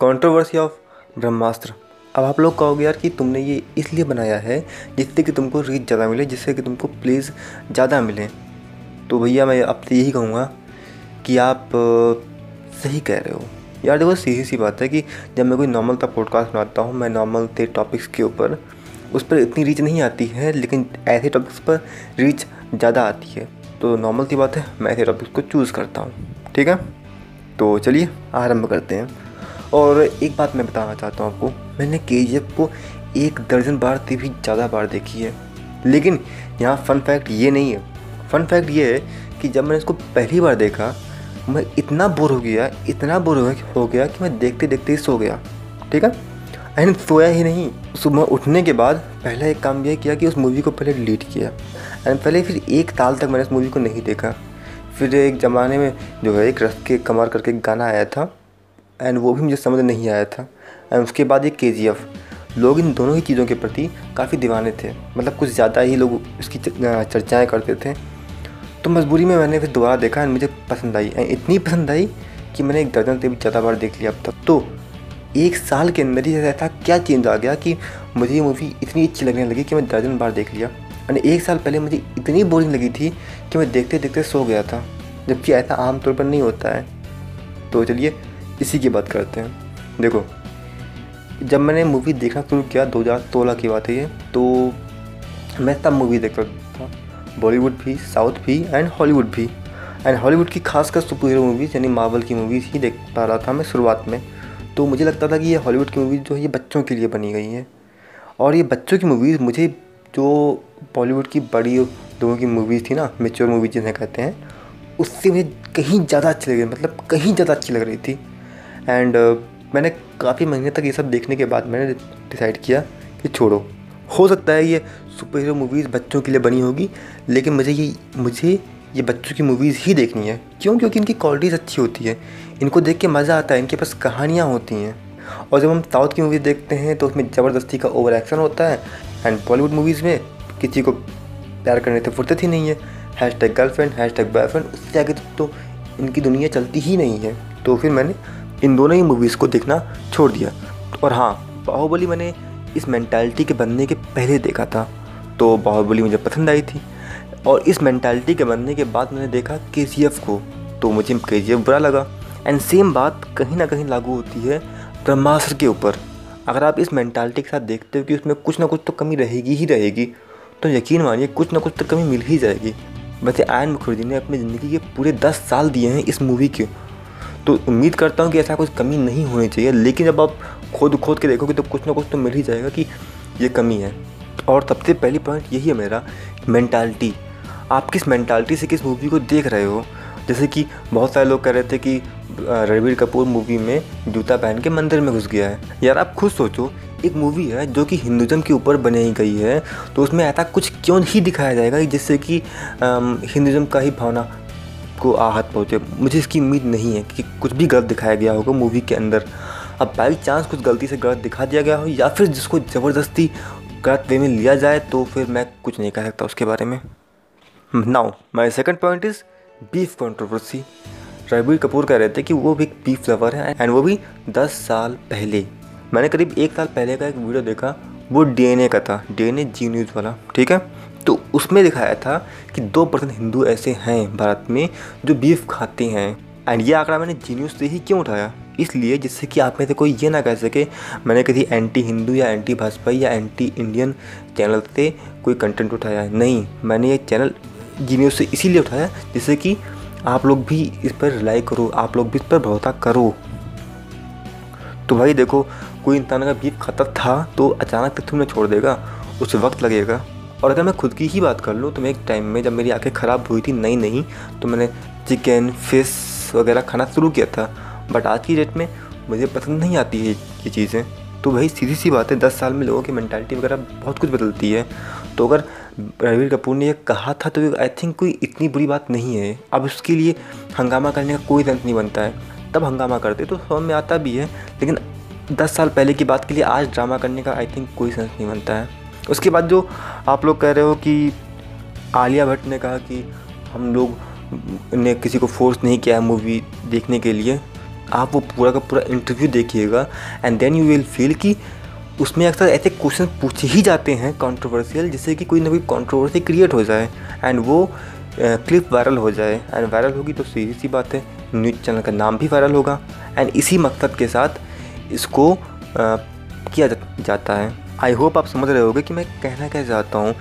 Controversy of ब्रह्मास्त्र अब आप लोग कहोगे यार कि तुमने ये इसलिए बनाया है जिससे कि तुमको रीच ज़्यादा मिले, जिससे कि तुमको प्लीज़ ज़्यादा मिले। तो भैया मैं आपसे यही कहूँगा कि आप सही कह रहे हो। यार देखो सीधी सी बात है कि जब मैं कोई नॉर्मल सा पॉडकास्ट बनाता हूँ, मैं नॉर्मल थे टॉपिक्स के ऊपर, उस पर इतनी रीच नहीं आती है, लेकिन ऐसे टॉपिक्स पर रीच ज़्यादा आती है। तो नॉर्मल सी बात है, मैं ऐसे टॉपिक्स को चूज़ करता हूँ। ठीक है? तो चलिए, आरंभ करते हैं। और एक बात मैं बताना चाहता हूँ आपको। मैंने के को एक दर्जन बार से भी ज़्यादा बार देखी है। लेकिन यहाँ फ़न फैक्ट ये नहीं है। फ़न फैक्ट ये है कि जब मैंने इसको पहली बार देखा, मैं इतना बोर हो गया, इतना बोर हो गया कि मैं देखते देखते ही सो गया। ठीक है? एंड सोया ही नहीं। सुबह उठने के बाद पहला एक काम यह किया कि उस मूवी को पहले डिलीट किया। एंड पहले फिर एक साल तक मैंने उस मूवी को नहीं देखा। फिर एक ज़माने में जो है एक रस के कमर करके गाना आया था। एंड वो भी मुझे समझ नहीं आया था। एंड उसके बाद ये के लोग इन दोनों ही चीज़ों के प्रति काफ़ी दीवाने थे। मतलब कुछ ज़्यादा ही लोग इसकी चर्चाएँ करते थे। तो मजबूरी में मैंने फिर दोबारा देखा एंड मुझे पसंद आई। एंड इतनी पसंद आई कि मैंने एक दर्जन से भी ज़्यादा बार देख लिया अब तक। तो एक साल के अंदर ही ऐसा क्या चेंज आ गया कि मुझे ये मूवी इतनी अच्छी लगने लगी कि मैं दर्जन बार देख लिया। एंड एक साल पहले मुझे इतनी बोरिंग लगी थी कि मैं देखते देखते सो गया था। जबकि ऐसा आमतौर पर नहीं होता है। तो चलिए इसी की बात करते हैं। देखो, जब मैंने मूवी देखना शुरू किया दो हज़ार सोलह की बात है ये? तो मैं तब मूवी देखता था। बॉलीवुड भी साउथ भी एंड हॉलीवुड भी। एंड हॉलीवुड की खासकर सुपर हीरो मूवीज़ यानी मार्वल की मूवीज़ ही देख पा रहा था मैं शुरुआत में। तो मुझे लगता था कि ये हॉलीवुड की मूवीज़ जो है, ये बच्चों के लिए बनी गई हैं। और ये बच्चों की मूवीज़ मुझे जो बॉलीवुड की बड़ी लोगों की मूवीज़ थी ना मेच्योर मूवीज़ जिन्हें कहते हैं, उससे मुझे कहीं ज़्यादा अच्छी लग मतलब कहीं ज़्यादा अच्छी लग रही थी। एंड मैंने काफ़ी महीने तक ये सब देखने के बाद मैंने डिसाइड किया कि छोड़ो। हो सकता है ये सुपर हीरो मूवीज़ बच्चों के लिए बनी होगी, लेकिन मुझे ये मुझे ये बच्चों की मूवीज़ ही देखनी है। क्यों? क्योंकि इनकी क्वालिटीज़ अच्छी होती है। इनको देख के मज़ा आता है। इनके पास कहानियाँ होती हैं। और जब हम साउथ की मूवीज़ देखते हैं तो उसमें ज़बरदस्ती का ओवर एक्शन होता है। एंड बॉलीवुड मूवीज़ में किसी को प्यार करने से फुर्सत ही नहीं है। Hashtag girlfriend hashtag boyfriend उससे आगे तो इनकी दुनिया चलती ही नहीं है। तो फिर मैंने इन दोनों ही मूवीज़ को देखना छोड़ दिया। और हाँ बाहुबली मैंने इस मैंटालिटी के बनने के पहले देखा था। तो बाहुबली मुझे पसंद आई थी। और इस मैंटालिटी के बनने के बाद मैंने देखा के को। तो मुझे के बुरा लगा। एंड सेम बात कहीं ना कहीं लागू होती है ब्रह्मास्त्र के ऊपर। अगर आप इस मैंटालिटी के साथ देखते हो कि उसमें कुछ ना कुछ तो कमी रहेगी ही रहेगी तो यकीन मानिए कुछ ना कुछ तो कमी मिल ही जाएगी। वैसे आयन मुखर्जी ने अपनी ज़िंदगी के पूरे दस साल दिए हैं इस मूवी के। तो उम्मीद करता हूँ कि ऐसा कुछ कमी नहीं होनी चाहिए, लेकिन जब आप खोद खोद के देखोगे तो कुछ ना कुछ तो मिल ही जाएगा कि ये कमी है। और सबसे पहली पॉइंट यही है मेरा मैंटालिटी आप किस मैंटालिटी से किस मूवी को देख रहे हो? जैसे कि बहुत सारे लोग कह रहे थे कि रणबीर कपूर मूवी में जूता पहन के मंदिर में घुस गया है। यार आप खुद सोचो, एक मूवी है जो कि हिंदुज़म के ऊपर बनाई गई है तो उसमें ऐसा कुछ क्यों नहीं दिखाया जाएगा जिससे कि हिंदुज़म का ही भावना को आहत पहुँचे। मुझे इसकी उम्मीद नहीं है कि कुछ भी गलत दिखाया गया होगा मूवी के अंदर। अब बाई चांस कुछ गलती से गलत दिखा दिया गया हो या फिर जिसको ज़बरदस्ती गलत वे में लिया जाए तो फिर मैं कुछ नहीं कह सकता उसके बारे में। Now my second point is beef controversy Ranbir Kapoor कह रहे थे कि वो भी एक बीफ लवर है एंड वो भी 10 साल पहले। मैंने करीब एक साल पहले का एक वीडियो देखा वो डीएनए का था डीएनए जी न्यूज़ वाला, ठीक है? तो उसमें दिखाया था कि दो परसेंट हिंदू ऐसे हैं भारत में जो बीफ खाते हैं। एंड ये आंकड़ा मैंने जी न्यूज़ से ही क्यों उठाया? इसलिए जिससे कि आप में से कोई ये ना कह सके, मैंने कभी एंटी हिंदू या एंटी भाजपा या एंटी इंडियन चैनल से कोई कंटेंट उठाया नहीं। मैंने ये चैनल जी न्यूज़ से इसीलिए उठाया जिससे कि आप लोग भी इस पर रिलाई करो, आप लोग भी इस पर भरोसा करो। तो भाई देखो कोई इंसान अगर बीफ खाता था तो अचानक तक तुम्हें छोड़ देगा, उसे वक्त लगेगा। और अगर मैं खुद की ही बात कर लूँ तो मैं एक टाइम में जब मेरी आँखें ख़राब हुई थी नई नहीं तो मैंने चिकन फ़िश वगैरह खाना शुरू किया था। बट आज की डेट में मुझे पसंद नहीं आती है ये चीज़ें। तो भाई सीधी सी बात है, दस साल में लोगों की मैंटालिटी वगैरह बहुत कुछ बदलती है। तो अगर रणवीर कपूर ने ये कहा था तो आई थिंक कोई इतनी बुरी बात नहीं है। अब उसके लिए हंगामा करने का कोई सेंस नहीं बनता है। तब हंगामा करते तो समझ में आता भी है, लेकिन दस साल पहले की बात के लिए आज ड्रामा करने का आई थिंक कोई सेंस नहीं बनता है। उसके बाद जो आप लोग कह रहे हो कि आलिया भट्ट ने कहा कि हम लोग ने किसी को फोर्स नहीं किया है मूवी देखने के लिए, आप वो पूरा का पूरा इंटरव्यू देखिएगा and then you will feel कि उसमें अक्सर ऐसे क्वेश्चन पूछे ही जाते हैं कंट्रोवर्शियल जिससे कि कोई ना कोई कंट्रोवर्सी क्रिएट हो जाए एंड वो क्लिप वायरल हो जाए। एंड वायरल होगी तो सीधी सी बात है, न्यूज़ चैनल का नाम भी वायरल होगा। एंड इसी मकसद के साथ इसको आ, किया जाता है। आई होप आप समझ रहे होगे कि मैं कहना क्या चाहता हूँ।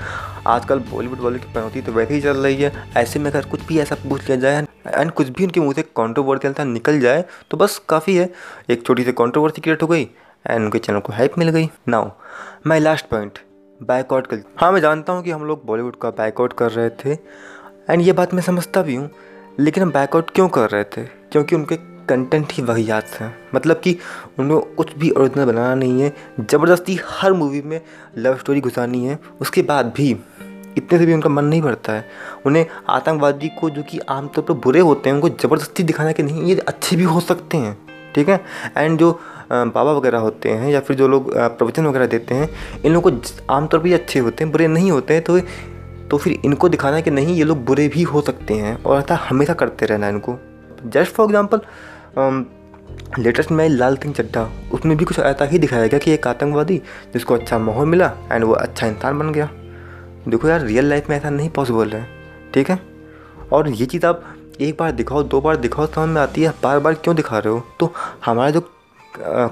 आजकल बॉलीवुड वालों की पनौती तो वैसे ही चल रही है। ऐसे में अगर कुछ भी ऐसा पूछ लिया जाए एंड कुछ भी उनके मुँह से कॉन्ट्रोवर्सियल था निकल जाए तो बस काफ़ी है। एक छोटी सी कॉन्ट्रोवर्सी क्रिएट हो गई एंड उनके चैनल को हेल्प मिल गई। Now my last point back out कर हाँ मैं जानता हूँ कि हम लोग बॉलीवुड का बैकआउट कर रहे थे एंड ये बात मैं समझता भी हूँ लेकिन हम बैकआउट क्यों कर रहे थे? क्योंकि उनके कंटेंट ही वहियात हैं। मतलब कि उनको कुछ भी ओरिजिनल बनाना नहीं है। ज़बरदस्ती हर मूवी में लव स्टोरी घुसानी है। उसके बाद भी इतने से भी उनका मन नहीं भरता है। उन्हें आतंकवादी को जो कि आमतौर पर बुरे होते हैं, उनको ज़बरदस्ती दिखाना कि नहीं, ये अच्छे भी हो सकते हैं। ठीक है? एंड जो बाबा वगैरह होते हैं या फिर जो लोग प्रवचन वगैरह देते हैं, इन लोगों को आमतौर पर अच्छे होते हैं, बुरे नहीं होते हैं तो तो फिर इनको दिखाना कि नहीं, ये लोग बुरे भी हो सकते हैं। और ऐसा हमेशा करते रहना इनको। जस्ट फॉर एग्ज़ाम्पल लेटेस्ट में लाल सिंह चड्ढा। उसमें भी कुछ ऐसा ही दिखाया गया कि एक आतंकवादी, जिसको अच्छा माहौल मिला एंड वो अच्छा इंसान बन गया। देखो यार रियल लाइफ में ऐसा नहीं पॉसिबल है, ठीक है? और ये चीज़ आप एक बार दिखाओ, दो बार दिखाओ, समझ में आती है बार बार क्यों दिखा रहे हो? तो हमारा जो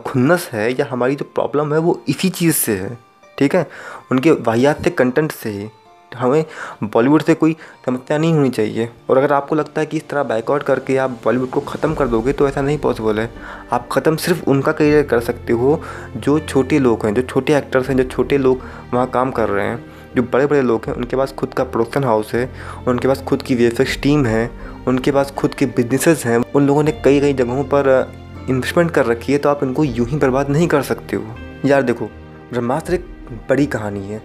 खुन्नस है या हमारी जो प्रॉब्लम है, वो इसी चीज़ से है, ठीक है? उनके वाहियात कंटेंट से ही। हमें बॉलीवुड से कोई समस्या नहीं होनी चाहिए। और अगर आपको लगता है कि इस तरह बैकआउट करके आप बॉलीवुड को ख़त्म कर दोगे तो ऐसा नहीं पॉसिबल है। आप ख़त्म सिर्फ़ उनका करियर कर सकते हो, जो छोटे लोग हैं, जो छोटे एक्टर्स हैं, जो छोटे लोग वहाँ काम कर रहे हैं, जो बड़े बड़े लोग हैं, उनके पास खुद का प्रोडक्शन हाउस है, उनके पास खुद की वी टीम है, उनके पास खुद के बिजनेसेस हैं, उन लोगों ने कई कई जगहों पर इन्वेस्टमेंट कर रखी है तो आप इनको यूँ ही बर्बाद नहीं कर सकते हो। यार देखो, ब्रह्मास्त्र एक बड़ी कहानी है।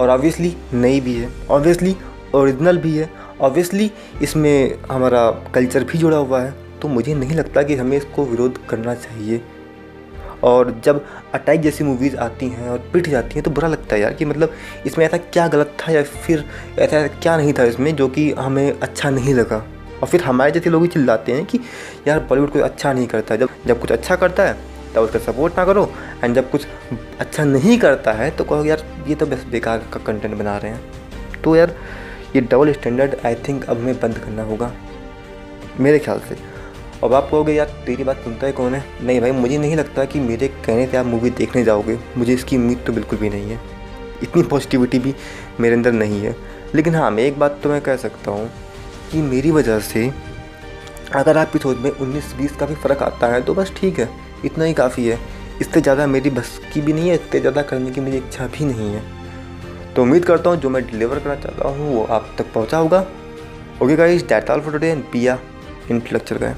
और ऑब्वियसली नई भी है। ऑब्वियसली ओरिजिनल भी है। ऑब्वियसली इसमें हमारा कल्चर भी जुड़ा हुआ है। तो मुझे नहीं लगता कि हमें इसको विरोध करना चाहिए। और जब अटैक जैसी मूवीज़ आती हैं और पिट जाती हैं तो बुरा लगता है यार कि मतलब इसमें ऐसा क्या गलत था या फिर ऐसा क्या नहीं था इसमें जो कि हमें अच्छा नहीं लगा। और फिर हमारे जैसे लोग ही चिल्लाते हैं कि यार बॉलीवुड कोई अच्छा नहीं करता। जब जब कुछ अच्छा करता है तब उसका सपोर्ट ना करो। एंड जब कुछ अच्छा नहीं करता है तो कहो, यार, ये तो बस, बेकार का कंटेंट बना रहे हैं। तो यार, ये डबल स्टैंडर्ड आई थिंक अब हमें बंद करना होगा। मेरे ख्याल से। अब आप कहोगे, यार, तेरी बात सुनता है कौन है? नहीं भाई, मुझे नहीं लगता कि मेरे कहने से आप मूवी देखने जाओगे। मुझे इसकी उम्मीद तो बिल्कुल भी नहीं है। इतनी पॉजिटिविटी भी मेरे अंदर नहीं है। लेकिन हाँ मैं एक बात तो मैं कह सकता हूँ कि मेरी वजह से अगर आपकी सोच में उन्नीस बीस का भी फ़र्क आता है तो बस ठीक है। इतना ही काफ़ी है। इससे ज़्यादा मेरी बस की भी नहीं है, इससे ज़्यादा करने की मेरी इच्छा भी नहीं है। तो उम्मीद करता हूँ, जो मैं डिलीवर करना चाहता हूँ, वो आप तक पहुँचा होगा। Okay guys that's all for today and पिया इन लेक्चर का